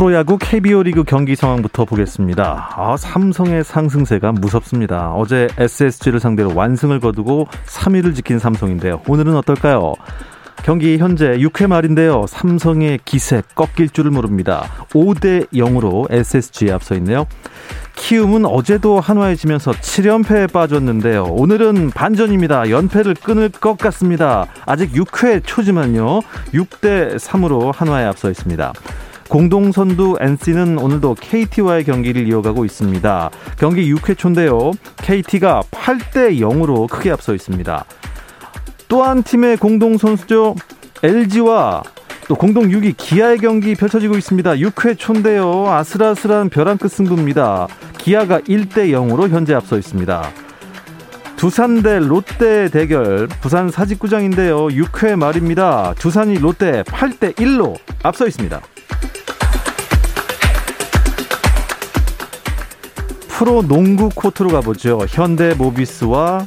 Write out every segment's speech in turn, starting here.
프로야구 KBO 리그 경기 상황부터 보겠습니다. 아, 삼성의 상승세가 무섭습니다. 어제 SSG를 상대로 완승을 거두고 3위를 지킨 삼성인데요. 오늘은 어떨까요? 경기 현재 6회 말인데요. 삼성의 기세 꺾일 줄을 모릅니다. 5대 0으로 SSG에 앞서 있네요. 키움은 어제도 한화에 지면서 7연패에 빠졌는데요. 오늘은 반전입니다. 연패를 끊을 것 같습니다. 아직 6회 초지만요. 6대 3으로 한화에 앞서 있습니다. 공동선두 NC는 오늘도 KT와의 경기를 이어가고 있습니다. 경기 6회 초인데요. KT가 8대 0으로 크게 앞서 있습니다. 또 한 팀의 공동 선수죠. LG와 또 공동 6위 기아의 경기 펼쳐지고 있습니다. 6회 초인데요. 아슬아슬한 벼랑 끝 승부입니다. 기아가 1대 0으로 현재 앞서 있습니다. 두산 대 롯데 대결 부산 사직구장인데요. 6회 말입니다. 두산이 롯데 8대 1로 앞서 있습니다. 프로 농구 코트로 가보죠. 현대 모비스와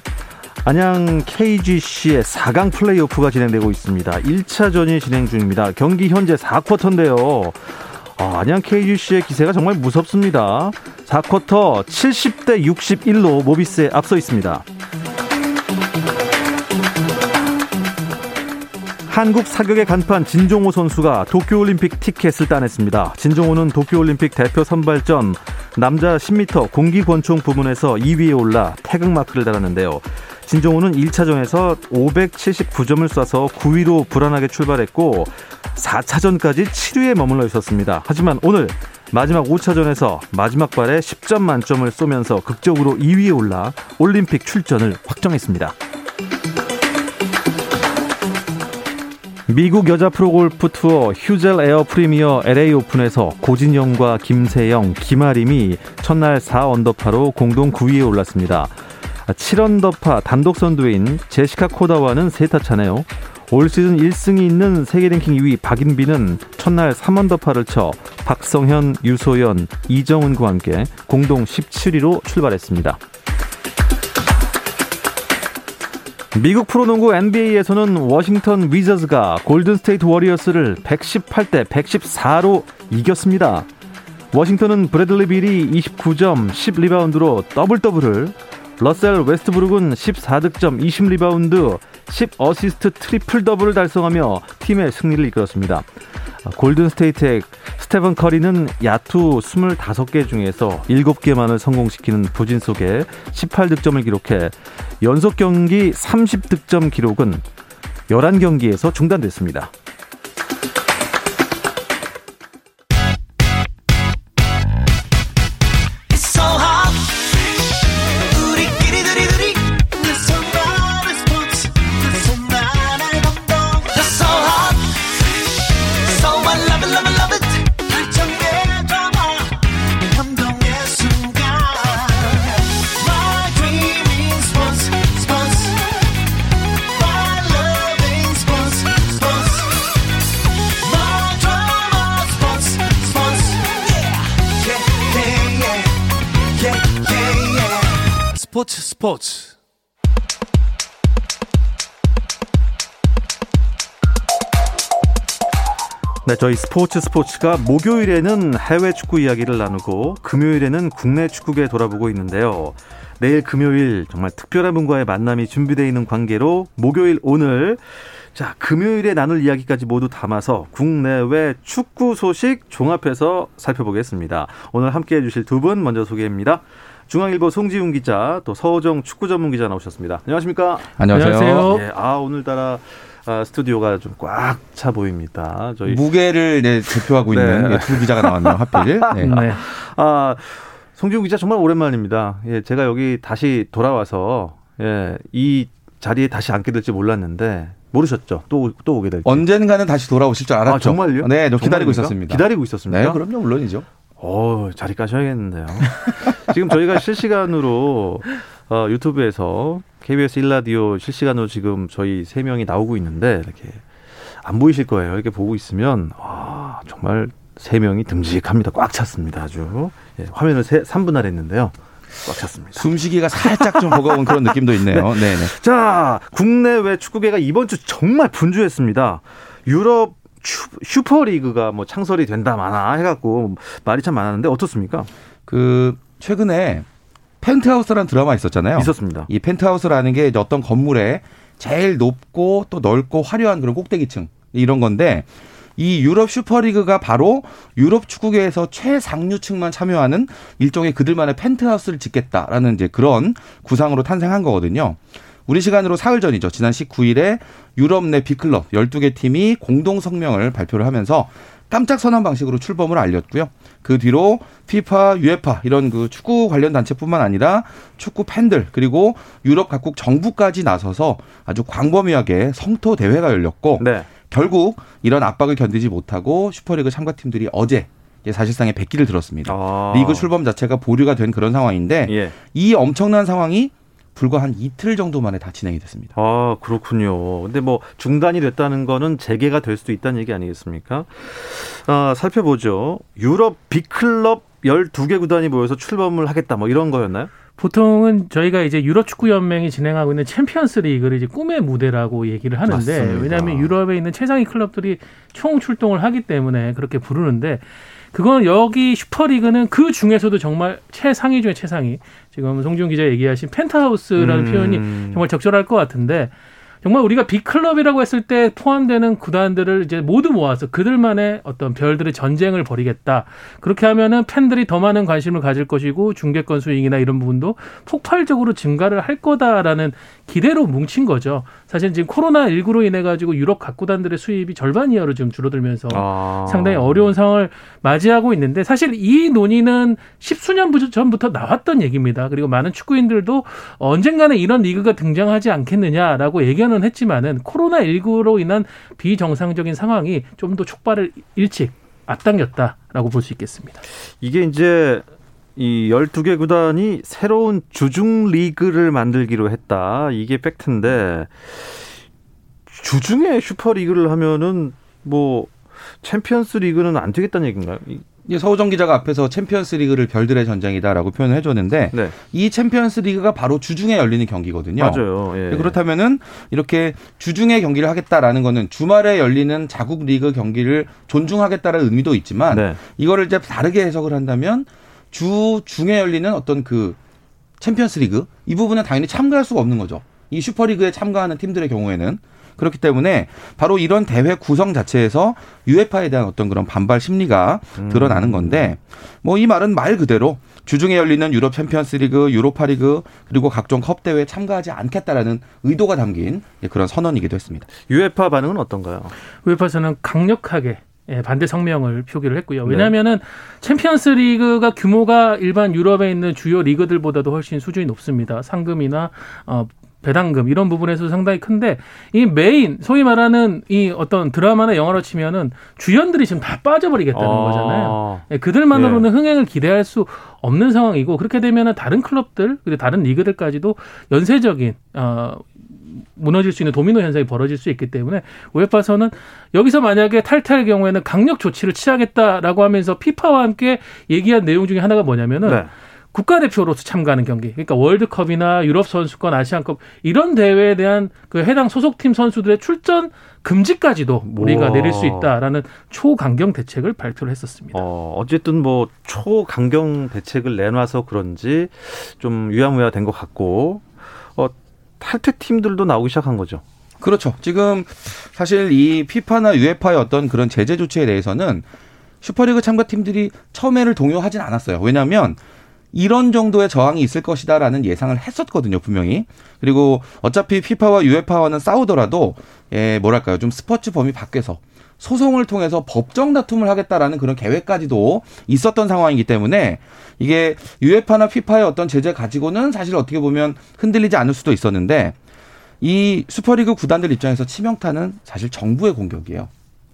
안양 KGC의 4강 플레이오프가 진행되고 있습니다. 1차전이 진행 중입니다. 경기 현재 4쿼터인데요. 아, 안양 KGC의 기세가 정말 무섭습니다. 4쿼터 70대 61로 모비스에 앞서 있습니다. 한국 사격의 간판 진종호 선수가 도쿄올림픽 티켓을 따냈습니다. 진종호는 도쿄올림픽 대표 선발전 남자 10m 공기권총 부문에서 2위에 올라 태극마크를 달았는데요. 진종호는 1차전에서 579점을 쏴서 9위로 불안하게 출발했고 4차전까지 7위에 머물러 있었습니다. 하지만 오늘 마지막 5차전에서 마지막 발에 10점 만점을 쏘면서 극적으로 2위에 올라 올림픽 출전을 확정했습니다. 미국 여자 프로골프 투어 휴젤 에어 프리미어 LA 오픈에서 고진영과 김세영, 김아림이 첫날 4언더파로 공동 9위에 올랐습니다. 7언더파 단독 선두인 제시카 코다와는 세 타 차네요. 올 시즌 1승이 있는 세계 랭킹 2위 박인비는 첫날 3언더파를 쳐 박성현, 유소연, 이정은과 함께 공동 17위로 출발했습니다. 미국 프로농구 NBA에서는 워싱턴 위저즈가 골든스테이트 워리어스를 118대 114로 이겼습니다. 워싱턴은 브래들리 빌이 29점 10리바운드로 더블 더블을 러셀 웨스트브룩은 14득점 20리바운드 10어시스트 트리플 더블을 달성하며 팀의 승리를 이끌었습니다. 골든스테이트의 스테븐 커리는 야투 25개 중에서 7개만을 성공시키는 부진 속에 18득점을 기록해 연속 경기 30득점 기록은 11경기에서 중단됐습니다. 스포츠 네, 저희 스포츠 스포츠가 목요일에는 해외 축구 이야기를 나누고 금요일에는 국내 축구계 돌아보고 있는데요. 내일 금요일 정말 특별한 분과의 만남이 준비되어 있는 관계로 목요일 오늘 자, 금요일에 나눌 이야기까지 모두 담아서 국내외 축구 소식 종합해서 살펴보겠습니다. 오늘 함께 해주실 두 분 먼저 소개합니다. 중앙일보 송지훈 기자, 또 서호정 축구 전문 기자 나오셨습니다. 안녕하십니까? 안녕하세요. 안녕하세요. 예, 아, 오늘따라 아, 스튜디오가 좀 꽉 차 보입니다. 저희 무게를 네, 대표하고 네. 있는 두 기자가 나왔네요. 하필. 네. 네. 아, 송지훈 기자 정말 오랜만입니다. 예, 제가 여기 다시 돌아와서 예, 이 자리에 다시 앉게 될지 몰랐는데 모르셨죠? 또 또 오게 될지. 언젠가는 다시 돌아오실 줄 알았죠. 아, 정말요? 네, 저 기다리고 있었습니다. 기다리고 있었습니다. 네, 그럼요, 물론이죠. 어, 자리 까셔야겠는데요. 지금 저희가 실시간으로 어, 유튜브에서 KBS 일라디오 실시간으로 지금 저희 세 명이 나오고 있는데 이렇게 안 보이실 거예요. 이렇게 보고 있으면 와 정말 세 명이 듬직합니다. 꽉 찼습니다. 아주 예, 화면을 세, 3분할 했는데요. 꽉 찼습니다. 숨쉬기가 살짝 좀 버거운 그런 느낌도 있네요. 네. 네 자, 국내외 축구계가 이번 주 정말 분주했습니다. 유럽 슈퍼리그가 뭐 창설이 된다 마나 해갖고 말이 참 많았는데 어떻습니까? 그 최근에 펜트하우스라는 드라마 있었잖아요. 있었습니다. 이 펜트하우스라는 게 어떤 건물에 제일 높고 또 넓고 화려한 그런 꼭대기층 이런 건데 이 유럽 슈퍼리그가 바로 유럽 축구계에서 최상류층만 참여하는 일종의 그들만의 펜트하우스를 짓겠다라는 이제 그런 구상으로 탄생한 거거든요. 우리 시간으로 사흘 전이죠. 지난 19일에 유럽 내 B클럽 12개 팀이 공동 성명을 발표를 하면서 깜짝 선언 방식으로 출범을 알렸고요. 그 뒤로 피파, 유에파 이런 그 축구 관련 단체뿐만 아니라 축구 팬들 그리고 유럽 각국 정부까지 나서서 아주 광범위하게 성토 대회가 열렸고 네. 결국 이런 압박을 견디지 못하고 슈퍼리그 참가팀들이 어제 사실상의 백기를 들었습니다. 아. 리그 출범 자체가 보류가 된 그런 상황인데 예. 이 엄청난 상황이 불과 한 이틀 정도 만에 다 진행이 됐습니다. 아, 그렇군요. 근데 뭐 중단이 됐다는 거는 재개가 될 수도 있다는 얘기 아니겠습니까? 아, 살펴보죠. 유럽 빅클럽 12개 구단이 모여서 출범을 하겠다 뭐 이런 거였나요? 보통은 저희가 이제 유럽 축구 연맹이 진행하고 있는 챔피언스 리그를 이제 꿈의 무대라고 얘기를 하는데 맞습니다. 왜냐하면 유럽에 있는 최상위 클럽들이 총 출동을 하기 때문에 그렇게 부르는데 근데 여기 슈퍼리그는 그 중에서도 정말 최상위 중에 최상위. 지금 송지훈 기자 얘기하신 펜트하우스라는 음. 표현이 정말 적절할 것 같은데 정말 우리가 빅클럽이라고 했을 때 포함되는 구단들을 이제 모두 모아서 그들만의 어떤 별들의 전쟁을 벌이겠다. 그렇게 하면은 팬들이 더 많은 관심을 가질 것이고 중계권 수익이나 이런 부분도 폭발적으로 증가를 할 거다라는 기대로 뭉친 거죠. 사실 지금 코로나 19로 인해 가지고 유럽 각 구단들의 수입이 절반 이하로 지금 줄어들면서 아. 상당히 어려운 상황을 맞이하고 있는데 사실 이 논의는 십수년 전부터 나왔던 얘기입니다. 그리고 많은 축구인들도 언젠가는 이런 리그가 등장하지 않겠느냐라고 예견은 했지만은 코로나 19로 인한 비정상적인 상황이 좀 더 촉발을 일찍 앞당겼다라고 볼 수 있겠습니다. 이게 이제 이 12개 구단이 새로운 주중 리그를 만들기로 했다. 이게 팩트인데 주중에 슈퍼리그를 하면은 뭐 챔피언스 리그는 안 되겠다는 얘기인가요? 서우정 기자가 앞에서 챔피언스 리그를 별들의 전쟁이다라고 표현을 해줬는데 네. 이 챔피언스 리그가 바로 주중에 열리는 경기거든요. 맞아요. 예. 그렇다면은 이렇게 주중에 경기를 하겠다라는 거는 주말에 열리는 자국 리그 경기를 존중하겠다라는 의미도 있지만 네. 이거를 이제 다르게 해석을 한다면 주 중에 열리는 어떤 그 챔피언스 리그 이 부분은 당연히 참가할 수가 없는 거죠. 이 슈퍼리그에 참가하는 팀들의 경우에는 그렇기 때문에 바로 이런 대회 구성 자체에서 유에파에 대한 어떤 그런 반발 심리가 음. 드러나는 건데 뭐 이 말은 말 그대로 주중에 열리는 유럽 챔피언스리그, 유로파리그 그리고 각종 컵 대회에 참가하지 않겠다라는 의도가 담긴 그런 선언이기도 했습니다. 유에파 반응은 어떤가요? 유에파에서는 강력하게 예, 반대 성명을 표하기를 했고요. 왜냐하면은 네. 챔피언스 리그가 규모가 일반 유럽에 있는 주요 리그들보다도 훨씬 수준이 높습니다. 상금이나 어, 배당금 이런 부분에서 상당히 큰데 이 메인 소위 말하는 이 어떤 드라마나 영화로 치면은 주연들이 지금 다 빠져버리겠다는 아. 거잖아요. 예, 그들만으로는 예. 흥행을 기대할 수 없는 상황이고 그렇게 되면은 다른 클럽들 그리고 다른 리그들까지도 연쇄적인 어 무너질 수 있는 도미노 현상이 벌어질 수 있기 때문에 우에파에서는 여기서 만약에 탈퇴할 경우에는 강력 조치를 취하겠다라고 하면서 피파와 함께 얘기한 내용 중에 하나가 뭐냐면은 네. 국가대표로서 참가하는 경기, 그러니까 월드컵이나 유럽 선수권, 아시안컵 이런 대회에 대한 그 해당 소속팀 선수들의 출전 금지까지도 우리가 내릴 수 있다라는 초강경 대책을 발표를 했었습니다. 어, 어쨌든 뭐 초강경 대책을 내놔서 그런지 좀 유야무야 된 것 같고 어, 탈퇴 팀들도 나오기 시작한 거죠. 그렇죠. 지금 사실 이 피파나 유에파의 어떤 그런 제재 조치에 대해서는 슈퍼리그 참가 팀들이 처음에를 동요하진 않았어요. 왜냐하면 이런 정도의 저항이 있을 것이다라는 예상을 했었거든요, 분명히. 그리고 어차피 피파와 유에파와는 싸우더라도 예, 뭐랄까요? 좀 스포츠 범위 밖에서 소송을 통해서 법정 다툼을 하겠다라는 그런 계획까지도 있었던 상황이기 때문에 이게 유에파나 피파의 어떤 제재 가지고는 사실 어떻게 보면 흔들리지 않을 수도 있었는데 이 슈퍼리그 구단들 입장에서 치명타는 사실 정부의 공격이에요.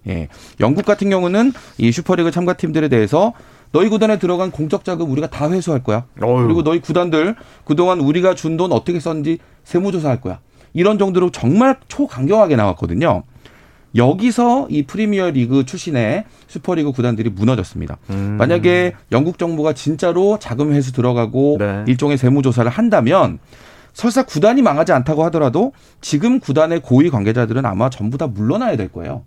예. 영국 같은 경우는 이 슈퍼리그 참가 팀들에 대해서 너희 구단에 들어간 공적 자금 우리가 다 회수할 거야. 어휴. 그리고 너희 구단들 그동안 우리가 준 돈 어떻게 썼는지 세무조사할 거야. 이런 정도로 정말 초강경하게 나왔거든요. 여기서 이 프리미어 리그 출신의 슈퍼리그 구단들이 무너졌습니다. 음. 만약에 영국 정부가 진짜로 자금 회수 들어가고 네. 일종의 세무조사를 한다면 설사 구단이 망하지 않다고 하더라도 지금 구단의 고위 관계자들은 아마 전부 다 물러나야 될 거예요.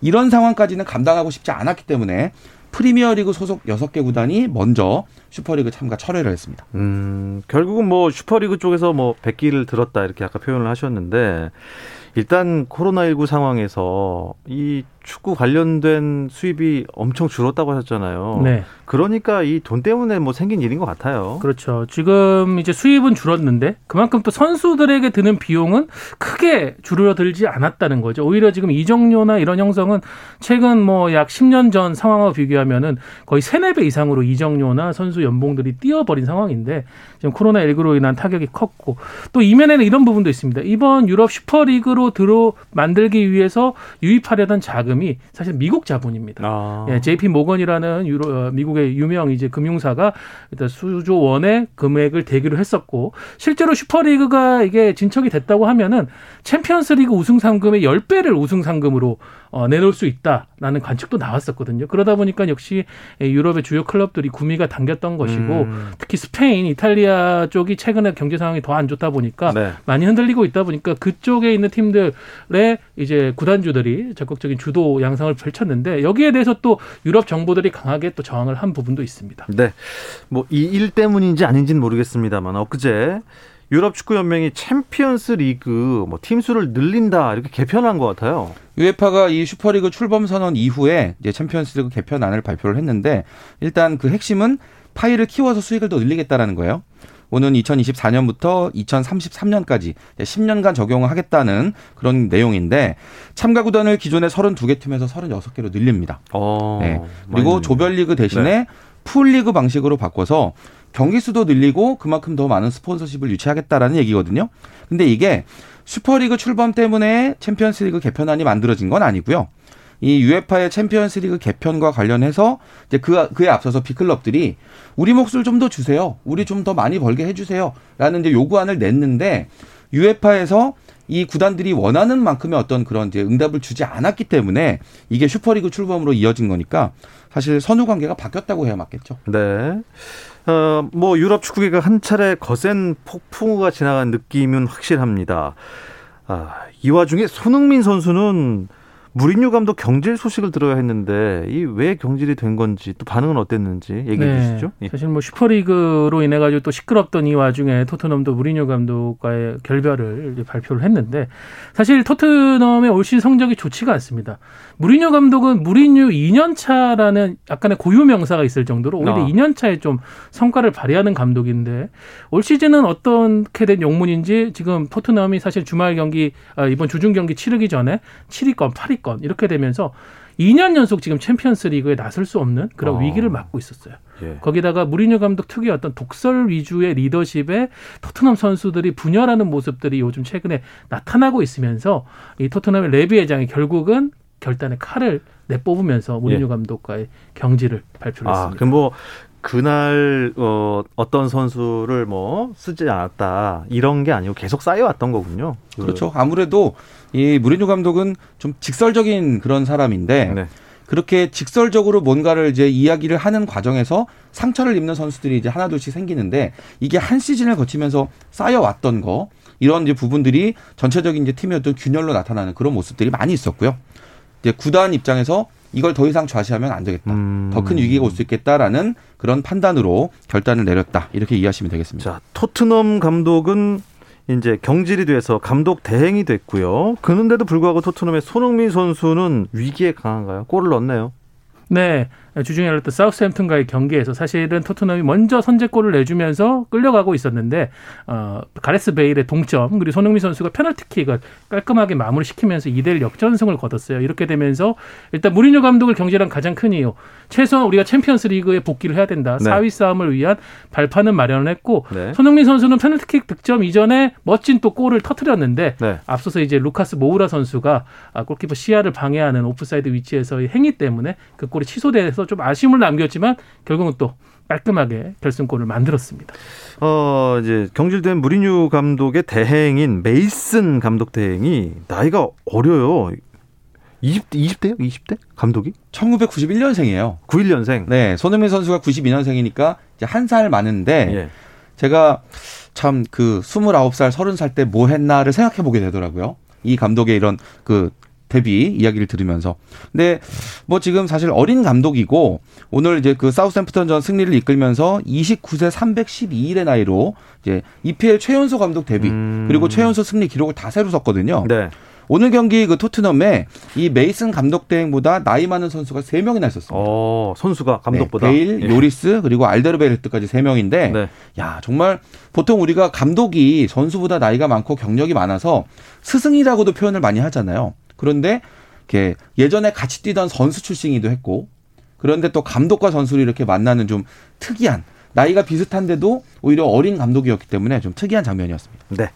이런 상황까지는 감당하고 싶지 않았기 때문에 프리미어리그 소속 여섯 개 구단이 먼저 슈퍼리그 참가 철회를 했습니다. 음, 결국은 뭐 슈퍼리그 쪽에서 뭐 백기를 들었다 이렇게 아까 표현을 하셨는데 일단 코로나19 상황에서 이 축구 관련된 수입이 엄청 줄었다고 하셨잖아요. 네. 그러니까 이 돈 때문에 뭐 생긴 일인 것 같아요. 그렇죠. 지금 이제 수입은 줄었는데 그만큼 또 선수들에게 드는 비용은 크게 줄어들지 않았다는 거죠. 오히려 지금 이정료나 이런 형성은 최근 뭐 약 10년 전 상황과 비교하면은 거의 3, 4배 이상으로 이정료나 선수 연봉들이 뛰어버린 상황인데 지금 코로나19로 인한 타격이 컸고 또 이면에는 이런 부분도 있습니다. 이번 유럽 슈퍼리그로 들어 만들기 위해서 유입하려던 자금 자금이 사실 미국 자본입니다. 아. 예, JP 모건이라는 유로, 어, 미국의 유명 이제 금융사가 일단 수조 원의 금액을 대기로 했었고 실제로 슈퍼리그가 이게 진척이 됐다고 하면은 챔피언스리그 우승 상금의 10배를 우승 상금으로 어, 내놓을 수 있다라는 관측도 나왔었거든요. 그러다 보니까 역시 유럽의 주요 클럽들이 구미가 당겼던 것이고 음. 특히 스페인, 이탈리아 쪽이 최근에 경제 상황이 더 안 좋다 보니까 네. 많이 흔들리고 있다 보니까 그쪽에 있는 팀들의 이제 구단주들이 적극적인 주도 양상을 펼쳤는데 여기에 대해서 또 유럽 정부들이 강하게 또 저항을 한 부분도 있습니다. 네. 뭐 이 일 때문인지 아닌지는 모르겠습니다만 엊그제 유럽 축구 연맹이 챔피언스 리그 뭐 팀 수를 늘린다 이렇게 개편한 것 같아요. 유에파가 이 슈퍼리그 출범 선언 이후에 이제 챔피언스리그 개편안을 발표를 했는데 일단 그 핵심은 파이를 키워서 수익을 더 늘리겠다라는 거예요. 오는 2024년부터 2033년까지 10년간 적용을 하겠다는 그런 내용인데 참가 구단을 기존의 32개 팀에서 36개로 늘립니다. 어, 네. 그리고 조별리그 대신에 네. 풀리그 방식으로 바꿔서 경기 수도 늘리고 그만큼 더 많은 스폰서십을 유치하겠다라는 얘기거든요. 근데 이게 슈퍼리그 출범 때문에 챔피언스리그 개편안이 만들어진 건 아니고요. 이 유에파의 챔피언스리그 개편과 관련해서 이제 그 그에 앞서서 비클럽들이 우리 몫을 좀 더 주세요. 우리 좀 더 많이 벌게 해주세요.라는 이제 요구안을 냈는데 유에파에서 이 구단들이 원하는 만큼의 어떤 그런 이제 응답을 주지 않았기 때문에 이게 슈퍼리그 출범으로 이어진 거니까 사실 선후 관계가 바뀌었다고 해야 맞겠죠. 네. 어, 뭐 유럽 축구계가 한 차례 거센 폭풍우가 지나간 느낌은 확실합니다. 아, 이 와중에 손흥민 선수는 무리뉴 감독 경질 소식을 들어야 했는데 이 왜 경질이 된 건지 또 반응은 어땠는지 얘기해 네. 주시죠. 예. 사실 뭐 슈퍼리그로 인해 가지고 또 시끄럽던 이 와중에 토트넘도 무리뉴 감독과의 결별을 발표를 했는데 사실 토트넘의 올 시즌 성적이 좋지가 않습니다. 무리뉴 감독은 무리뉴 2년 차라는 약간의 고유 명사가 있을 정도로 오히려 아. 2년 차에 좀 성과를 발휘하는 감독인데 올 시즌은 어떻게 된 영문인지 지금 토트넘이 사실 주말 경기 아, 이번 주중 경기 치르기 전에 7위권, 8위 권 이렇게 되면서 2년 연속 지금 챔피언스 리그에 나설 수 없는 그런 어. 위기를 맞고 있었어요. 예. 거기다가 무리뉴 감독 특유의 어떤 독설 위주의 리더십에 토트넘 선수들이 분열하는 모습들이 요즘 최근에 나타나고 있으면서 이 토트넘의 레비 회장이 결국은 결단의 칼을 내뽑으면서 무리뉴 예. 감독과의 경지를 발표를 아, 했습니다. 그럼 뭐 그날 어, 어떤 선수를 뭐 쓰지 않았다 이런 게 아니고 계속 쌓여왔던 거군요. 그렇죠. 아무래도 이 무리뉴 감독은 좀 직설적인 그런 사람인데 네. 그렇게 직설적으로 뭔가를 이제 이야기를 하는 과정에서 상처를 입는 선수들이 이제 하나둘씩 생기는데 이게 한 시즌을 거치면서 쌓여왔던 거 이런 이제 부분들이 전체적인 이제 팀의 어떤 균열로 나타나는 그런 모습들이 많이 있었고요. 이제 구단 입장에서 이걸 더 이상 좌시하면 안 되겠다. 음. 더큰 위기가 올 수 있겠다라는 그런 판단으로 결단을 내렸다. 이렇게 이해하시면 되겠습니다. 자, 토트넘 감독은 이제 경질이 돼서 감독 대행이 됐고요. 그런데도 불구하고 토트넘의 손흥민 선수는 위기에 강한가요? 골을 넣었네요. 네. 주중에 열렸던 사우스햄튼과의 경기에서 사실은 토트넘이 먼저 선제골을 내주면서 끌려가고 있었는데 어, 가레스 베일의 동점 그리고 손흥민 선수가 페널티킥을 깔끔하게 마무리시키면서 2대1 역전승을 거뒀어요. 이렇게 되면서 일단 무리뉴 감독을 경질한 가장 큰 이유 최소한 우리가 챔피언스 리그에 복귀를 해야 된다. 네. 4위 싸움을 위한 발판은 마련을 했고 네. 손흥민 선수는 페널티킥 득점 이전에 멋진 또 골을 터트렸는데 네. 앞서서 이제 루카스 모우라 선수가 아, 골키퍼 시야를 방해하는 오프사이드 위치에서의 행위 때문에 그 골이 취소돼서 좀 아쉬움을 남겼지만 결국은 또 깔끔하게 결승골을 만들었습니다. 어, 이제 경질된 무리뉴 감독의 대행인 메이슨 감독 대행이 나이가 어려요. 20, 20대요? 20대? 감독이? 1991년생이에요. 91년생. 네. 손흥민 선수가 92년생이니까 이제 한 살 많은데 예. 제가 참 그 29살, 30살 때 뭐 했나를 생각해 보게 되더라고요. 이 감독의 이런 그 데뷔 이야기를 들으면서. 근데 뭐 지금 사실 어린 감독이고 오늘 이제 그 사우스햄프턴전 승리를 이끌면서 29세 312일의 나이로 이제 EPL 최연소 감독 데뷔 음. 그리고 최연소 승리 기록을 다 새로 썼거든요. 네. 오늘 경기 그 토트넘에 이 메이슨 감독 대행보다 나이 많은 선수가 세 명이나 있었습니다. 어, 선수가 감독보다 네, 베일, 예. 요리스 그리고 알데르베르트까지 세 명인데 네. 야 정말 보통 우리가 감독이 선수보다 나이가 많고 경력이 많아서 스승이라고도 표현을 많이 하잖아요. 그런데 이렇게 예전에 같이 뛰던 선수 출신이기도 했고 그런데 또 감독과 선수를 이렇게 만나는 좀 특이한 나이가 비슷한데도 오히려 어린 감독이었기 때문에 좀 특이한 장면이었습니다. 네.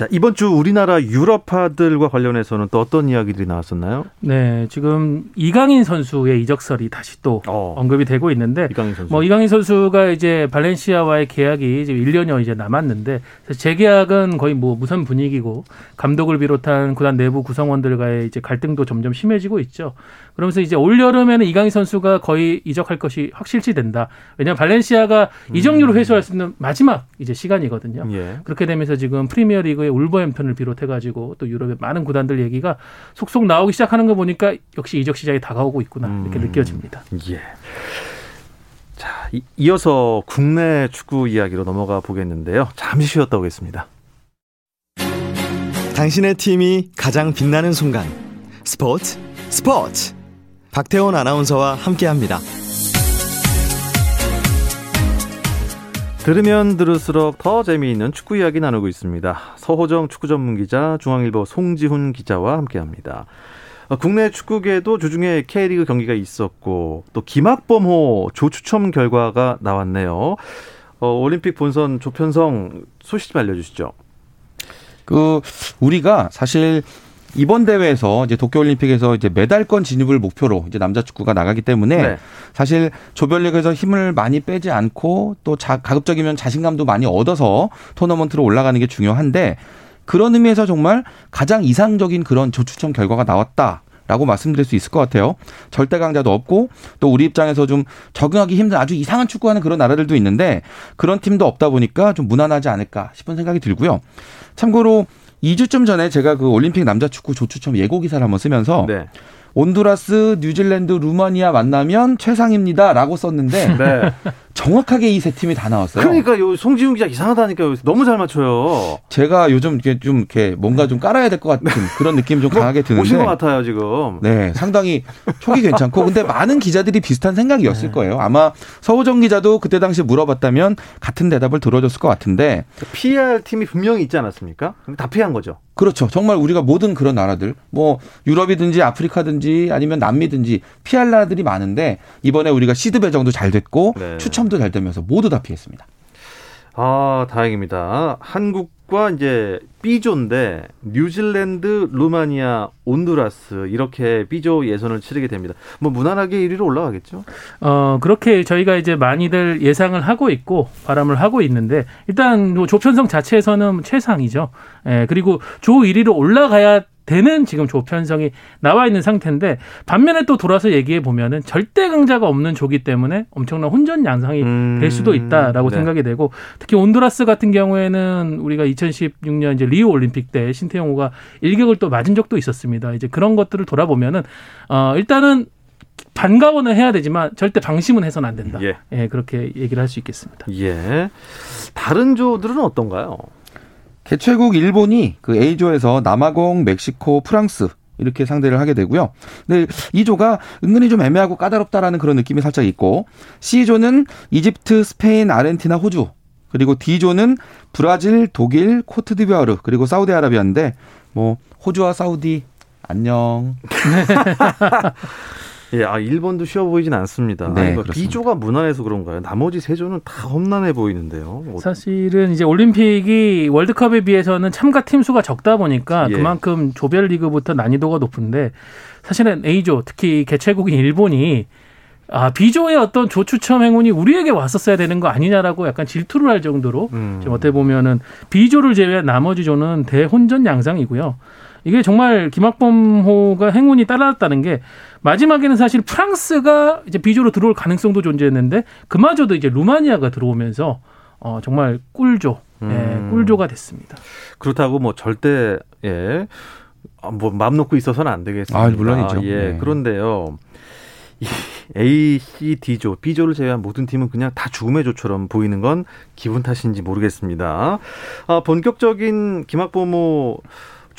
자, 이번 주 우리나라 유럽파들과 관련해서는 또 어떤 이야기들이 나왔었나요? 네, 지금 이강인 선수의 이적설이 다시 또 어. 언급이 되고 있는데 이강인 선수. 뭐 이강인 선수가 이제 발렌시아와의 계약이 지금 1년여 이제 남았는데 재계약은 거의 뭐 무선 분위기고 감독을 비롯한 구단 내부 구성원들과의 이제 갈등도 점점 심해지고 있죠. 그러면서 이제 올 여름에는 이강인 선수가 거의 이적할 것이 확실시 된다. 왜냐하면 발렌시아가 음. 이적료를 회수할 수 있는 마지막 이제 시간이거든요. 예. 그렇게 되면서 지금 프리미어리그 의 울버햄튼을 비롯해가지고 또 유럽의 많은 구단들 얘기가 속속 나오기 시작하는 거 보니까 역시 이적 시장이 다가오고 있구나 이렇게 음. 느껴집니다. 예. 자, 이어서 국내 축구 이야기로 넘어가 보겠는데요. 잠시 쉬었다 오겠습니다. 당신의 팀이 가장 빛나는 순간. 스포츠, 스포츠. 박태원 아나운서와 함께 합니다. 들으면 들을수록 더 재미있는 축구 이야기 나누고 있습니다. 서호정 축구 전문 기자, 중앙일보 송지훈 기자와 함께합니다. 어, 국내 축구계도 주중에 K리그 경기가 있었고 또 김학범호 조추첨 결과가 나왔네요. 어, 올림픽 본선 조편성 소식 좀 알려주시죠. 그 우리가 사실 이번 대회에서 이제 도쿄올림픽에서 이제 메달권 진입을 목표로 이제 남자 축구가 나가기 때문에 네. 사실 조별리그에서 힘을 많이 빼지 않고 또 자, 가급적이면 자신감도 많이 얻어서 토너먼트로 올라가는 게 중요한데 그런 의미에서 정말 가장 이상적인 그런 조추첨 결과가 나왔다. 라고 말씀드릴 수 있을 것 같아요. 절대 강자도 없고 또 우리 입장에서 좀 적응하기 힘든 아주 이상한 축구하는 그런 나라들도 있는데 그런 팀도 없다 보니까 좀 무난하지 않을까 싶은 생각이 들고요. 참고로 2주쯤 전에 제가 그 올림픽 남자 축구 조추첨 예고 기사를 한번 쓰면서 네. 온두라스, 뉴질랜드, 루마니아 만나면 최상입니다라고 썼는데 네. 정확하게 이 세 팀이 다 나왔어요. 그러니까 요 송지훈 기자 이상하다니까 너무 잘 맞춰요. 제가 요즘 이렇게 좀 이렇게 뭔가 좀 깔아야 될 것 같은 그런 느낌이 좀뭐 강하게 드는데. 오신 것 같아요 지금. 네, 상당히 촉이 괜찮고 근데 많은 기자들이 비슷한 생각이었을 네. 거예요. 아마 서우정 기자도 그때 당시 물어봤다면 같은 대답을 들어줬을 것 같은데. PR 팀이 분명히 있지 않았습니까? 다 피한 거죠. 그렇죠. 정말 우리가 모든 그런 나라들, 뭐 유럽이든지 아프리카든지 아니면 남미든지 피할 나라들이 많은데 이번에 우리가 시드 배정도 잘 됐고 네. 추첨 도 잘 되면서 모두 다 피했습니다. 아, 다행입니다. 한국과 이제 B조인데 뉴질랜드, 루마니아, 온두라스 이렇게 B조 예선을 치르게 됩니다. 뭐 무난하게 1위로 올라가겠죠? 어, 그렇게 저희가 이제 많이들 예상을 하고 있고 바람을 하고 있는데 일단 뭐 조편성 자체에서는 최상이죠. 예, 그리고 조 1위로 올라가야 되는 지금 조편성이 나와 있는 상태인데 반면에 또 돌아서 얘기해 보면은 절대 강자가 없는 조기 때문에 엄청난 혼전 양상이 음, 될 수도 있다라고 네. 생각이 되고 특히 온두라스 같은 경우에는 우리가 2016년 이제 리우 올림픽 때 신태용호가 일격을 또 맞은 적도 있었습니다. 이제 그런 것들을 돌아보면은 어 일단은 반가워는 해야 되지만 절대 방심은 해서는 안 된다. 예. 예 그렇게 얘기를 할 수 있겠습니다. 예. 다른 조들은 어떤가요? 개최국 일본이 그 A조에서 남아공, 멕시코, 프랑스 이렇게 상대를 하게 되고요. 근데 이 조가 은근히 좀 애매하고 까다롭다라는 그런 느낌이 살짝 있고 C조는 이집트, 스페인, 아르헨티나, 호주 그리고 D조는 브라질, 독일, 코트디부아르 그리고 사우디아라비아인데 뭐 호주와 사우디 안녕. 예, 아 일본도 쉬워 보이진 않습니다. 네, 그렇습니다. B조가 무난해서 그런가요? 나머지 세 조는 다 험난해 보이는데요. 어, 사실은 이제 올림픽이 월드컵에 비해서는 참가 팀 수가 적다 보니까 예. 그만큼 조별 리그부터 난이도가 높은데 사실은 A조 특히 개최국인 일본이 아 B조의 어떤 조 추첨 행운이 우리에게 왔었어야 되는 거 아니냐라고 약간 질투를 할 정도로 음. 지금 어떻게 보면은 B조를 제외한 나머지 조는 대혼전 양상이고요. 이게 정말 김학범호가 행운이 따라왔다는 게 마지막에는 사실 프랑스가 이제 B조로 들어올 가능성도 존재했는데 그마저도 이제 루마니아가 들어오면서 어 정말 꿀조, 음. 예, 꿀조가 됐습니다. 그렇다고 뭐 절대 예. 아, 뭐 마음 놓고 있어서는 안 되겠습니다. 아, 물론이죠. 예. 네. 그런데요. 이 A, C, D조, B조를 제외한 모든 팀은 그냥 다 죽음의 조처럼 보이는 건 기분 탓인지 모르겠습니다. 아, 본격적인 김학범호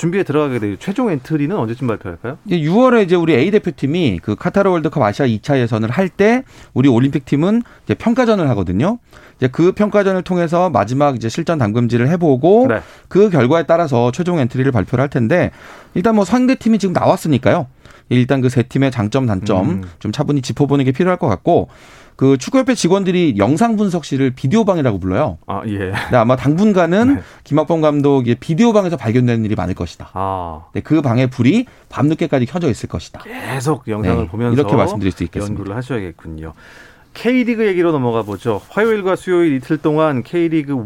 준비에 들어가게 되죠. 최종 엔트리는 언제쯤 발표할까요? 이제 6월에 이제 우리 A 대표팀이 그 카타르 월드컵 아시아 2차 예선을 할 때 우리 올림픽 팀은 이제 평가전을 하거든요. 이제 그 평가전을 통해서 마지막 이제 실전 담금질을 해보고 네. 그 결과에 따라서 최종 엔트리를 발표를 할 텐데 일단 뭐 상대 팀이 지금 나왔으니까요. 일단 그 세 팀의 장점 단점 음. 좀 차분히 짚어보는 게 필요할 것 같고 그 축구협회 직원들이 영상 분석실을 비디오방이라고 불러요. 아, 예. 근데 아마 당분간은 네. 김학범 감독이 비디오방에서 발견되는 일이 많을 것이다. 아, 네, 그 방에 불이 밤늦게까지 켜져 있을 것이다. 계속 영상을 네, 보면서 이렇게 말씀드릴 수 있겠습니다. 연구를 하셔야겠군요. K리그 얘기로 넘어가 보죠. 화요일과 수요일 이틀 동안 K리그 1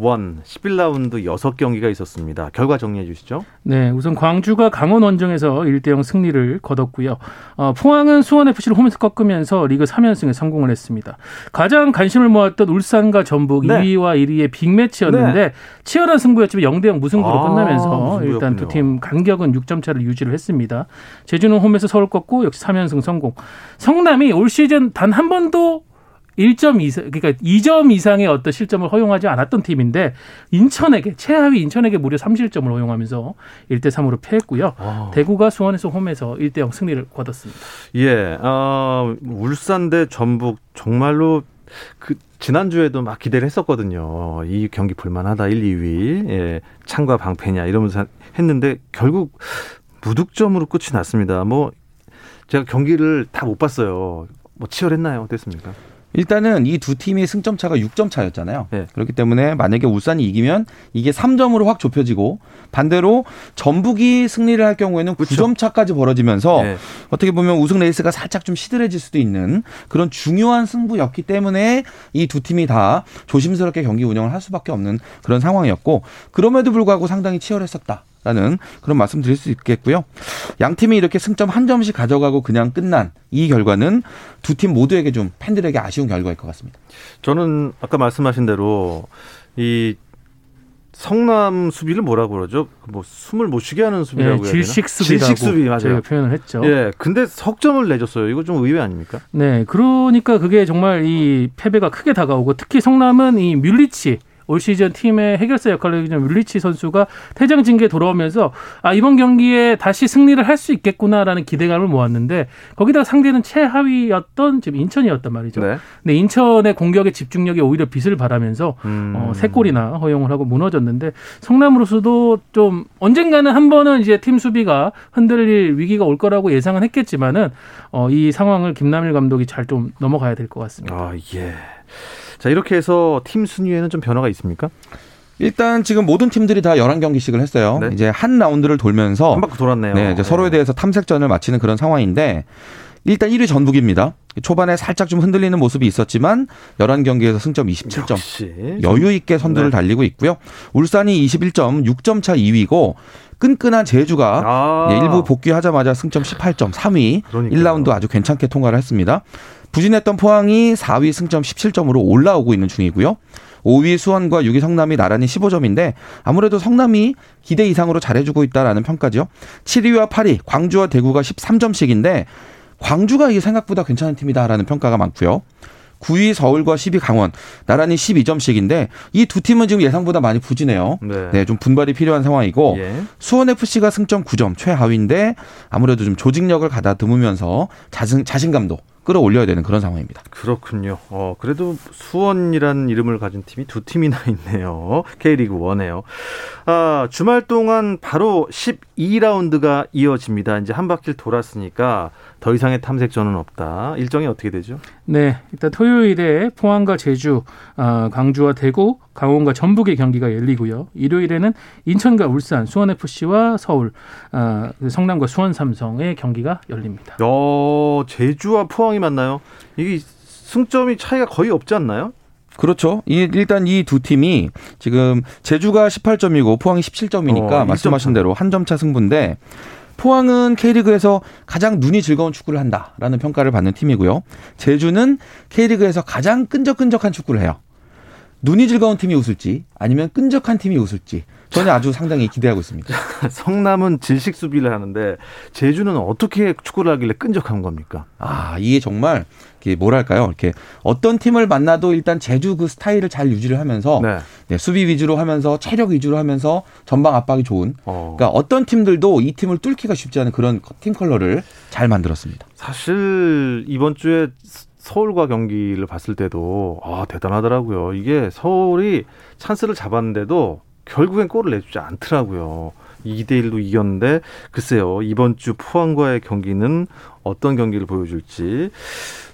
11라운드 6경기가 있었습니다. 결과 정리해 주시죠. 네, 우선 광주가 강원 원정에서 1대 0 승리를 거뒀고요. 어, 포항은 수원 FC를 홈에서 꺾으면서 리그 3연승에 성공을 했습니다. 가장 관심을 모았던 울산과 전북 네. 2위와 1위의 빅매치였는데 치열한 승부였지만 0대 0 무승부로 아, 끝나면서. 일단 두 팀 간격은 6점 차를 유지를 했습니다. 제주는 홈에서 서울 꺾고 역시 3연승 성공. 성남이 올 시즌 단 한 번도 1점 이상, 그러니까 2점 이상의 어떤 실점을 허용하지 않았던 팀인데 인천에게 최하위 인천에게 무려 3실점을 허용하면서 1대 3으로 패했고요. 와. 대구가 수원에서 홈에서 1대 0 승리를 거뒀습니다. 예, 어, 울산 대 전북 정말로 그 지난주에도 막 기대를 했었거든요. 이 경기 볼만하다 1, 2위. 예, 창과 방패냐 이러면서 했는데 결국 무득점으로 끝이 났습니다. 뭐 제가 경기를 다 못 봤어요. 뭐 치열했나요? 어땠습니까? 일단은 이 두 팀의 승점 차가 6점 차였잖아요. 네. 그렇기 때문에 만약에 울산이 이기면 이게 3점으로 확 좁혀지고 반대로 전북이 승리를 할 경우에는 그쵸. 9점 차까지 벌어지면서 예. 어떻게 보면 우승 레이스가 살짝 좀 시들해질 수도 있는 그런 중요한 승부였기 때문에 이 두 팀이 다 조심스럽게 경기 운영을 할 수밖에 없는 그런 상황이었고 그럼에도 불구하고 상당히 치열했었다. 라는 그런 말씀 드릴 수 있겠고요. 양 팀이 이렇게 승점 한 점씩 가져가고 그냥 끝난 이 결과는 두 팀 모두에게 좀 팬들에게 아쉬운 결과일 것 같습니다. 저는 아까 말씀하신 대로 이 성남 수비를 뭐라고 그러죠? 뭐 숨을 못 쉬게 하는 수비라고 네, 해야 되나? 질식 수비라고 질식 수비 맞아요. 표현을 했죠. 예, 근데 석점을 내줬어요. 이거 좀 의외 아닙니까? 네, 그러니까 그게 정말 이 패배가 크게 다가오고 특히 성남은 이 뮬리치 올 시즌 팀의 해결사 역할을 해주는 뮬리치 선수가 퇴장 징계 돌아오면서 아 이번 경기에 다시 승리를 할 수 있겠구나라는 기대감을 모았는데 거기다가 상대는 최하위였던 지금 인천이었단 말이죠. 네. 근데 인천의 공격의 집중력이 오히려 빚을 발하면서 음. 어, 세 골이나 허용을 하고 무너졌는데 성남으로서도 좀 언젠가는 한 번은 이제 팀 수비가 흔들릴 위기가 올 거라고 예상은 했겠지만은 어, 이 상황을 김남일 감독이 잘 좀 넘어가야 될 것 같습니다. 아, 예. 자, 이렇게 해서 팀 순위에는 좀 변화가 있습니까? 일단 지금 모든 팀들이 다 11경기씩을 했어요. 네. 이제 한 라운드를 돌면서 한 바퀴 돌았네요. 네, 이제 서로에 대해서 탐색전을 마치는 그런 상황인데 일단 1위 전북입니다. 초반에 살짝 좀 흔들리는 모습이 있었지만 11경기에서 승점 27점. 역시 여유 있게 선두를 네. 달리고 있고요. 울산이 21점, 6점 차 2위고 끈끈한 제주가 아. 예, 일부 복귀하자마자 승점 18점 3위. 그러니까요. 1라운드 아주 괜찮게 통과를 했습니다. 부진했던 포항이 4위 승점 17점으로 올라오고 있는 중이고요. 5위 수원과 6위 성남이 나란히 15점인데 아무래도 성남이 기대 이상으로 잘해주고 있다라는 평가죠. 7위와 8위 광주와 대구가 13점씩인데 광주가 이게 생각보다 괜찮은 팀이다라는 평가가 많고요. 9위 서울과 10위 강원 나란히 12점씩인데 이 두 팀은 지금 예상보다 많이 부진해요. 네. 네, 좀 분발이 필요한 상황이고 예. 수원 FC가 승점 9점 최하위인데 아무래도 좀 조직력을 가다듬으면서 자신 자신감도 끌어올려야 되는 그런 상황입니다. 그렇군요. 어, 그래도 수원이라는 이름을 가진 팀이 두 팀이나 있네요. K리그 1에요. 아, 주말 동안 바로 12라운드가 이어집니다. 이제 한 바퀴를 돌았으니까 더 이상의 탐색전은 없다. 일정이 어떻게 되죠? 네, 일단 토요일에 포항과 제주, 어, 광주와 대구, 강원과 전북의 경기가 열리고요. 일요일에는 인천과 울산, 수원 FC와 서울, 어, 성남과 수원 삼성의 경기가 열립니다. 어, 제주와 포항이 맞나요? 이게 승점이 차이가 거의 없지 않나요? 그렇죠. 이, 일단 이 두 팀이 지금 제주가 18점이고 포항이 17점이니까 어, 말씀하신 대로 한 점 차 승부인데 포항은 K리그에서 가장 눈이 즐거운 축구를 한다라는 평가를 받는 팀이고요. 제주는 K리그에서 가장 끈적끈적한 축구를 해요. 눈이 즐거운 팀이 웃을지 아니면 끈적한 팀이 웃을지 저는 아주 상당히 기대하고 있습니다. 성남은 질식 수비를 하는데 제주는 어떻게 축구를 하길래 끈적한 겁니까? 아 이게 정말 뭐랄까요? 이렇게 어떤 팀을 만나도 일단 제주 그 스타일을 잘 유지를 하면서 네. 네, 수비 위주로 하면서 체력 위주로 하면서 전방 압박이 좋은. 어. 그러니까 어떤 팀들도 이 팀을 뚫기가 쉽지 않은 그런 팀 컬러를 잘 만들었습니다. 사실 이번 주에 서울과 경기를 봤을 때도 아 대단하더라고요. 이게 서울이 찬스를 잡았는데도 결국엔 골을 내주지 않더라고요. 2대 1로 이겼는데 글쎄요. 이번 주 포항과의 경기는 어떤 경기를 보여줄지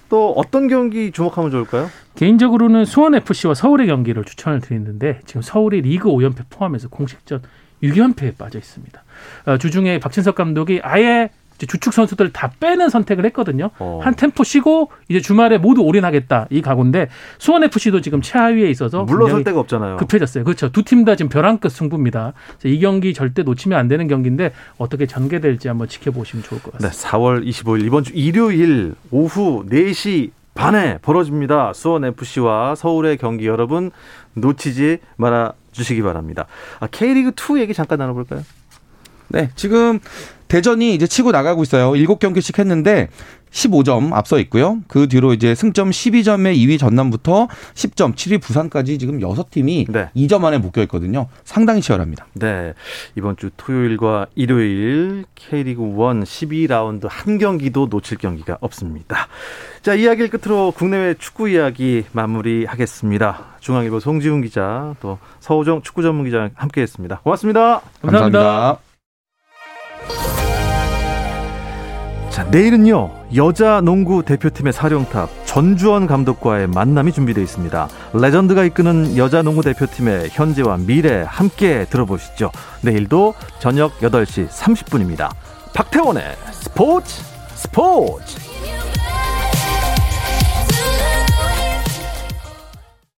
또 어떤 경기 주목하면 좋을까요? 개인적으로는 수원 FC와 서울의 경기를 추천을 드리는데 지금 서울이 리그 5연패 포함해서 공식전 6연패에 빠져 있습니다. 어, 주중에 박진석 감독이 아예 주축 선수들 다 빼는 선택을 했거든요. 어. 한 템포 쉬고 이제 주말에 모두 올인하겠다 이 각오인데 수원 FC도 지금 최하위에 있어서 물러설 데가 없잖아요. 급해졌어요. 그렇죠. 두 팀 다 지금 벼랑 끝 승부입니다. 이 경기 절대 놓치면 안 되는 경기인데 어떻게 전개될지 한번 지켜보시면 좋을 것 같습니다. 네, 4월 25일 이번 주 일요일 오후 4시 반에 벌어집니다. 수원 FC와 서울의 경기 여러분 놓치지 말아 주시기 바랍니다. 아, K리그 2 얘기 잠깐 나눠볼까요? 네, 지금 대전이 이제 치고 나가고 있어요. 7경기씩 했는데 15점 앞서 있고요. 그 뒤로 이제 승점 12점의 2위 전남부터 10점, 7위 부산까지 지금 6팀이 네. 2점 안에 묶여 있거든요. 상당히 치열합니다. 네. 이번 주 토요일과 일요일 K리그 1 12라운드 한 경기도 놓칠 경기가 없습니다. 자, 이야기를 끝으로 국내외 축구 이야기 마무리하겠습니다. 중앙일보 송지훈 기자, 또 서우정 축구 전문 기자 함께 했습니다. 고맙습니다. 감사합니다. 감사합니다. 자, 내일은요, 여자 농구 대표팀의 사령탑 전주원 감독과의 만남이 준비되어 있습니다. 레전드가 이끄는 여자 농구 대표팀의 현재와 미래 함께 들어보시죠. 내일도 저녁 8시 30분입니다. 박태원의 스포츠 스포츠!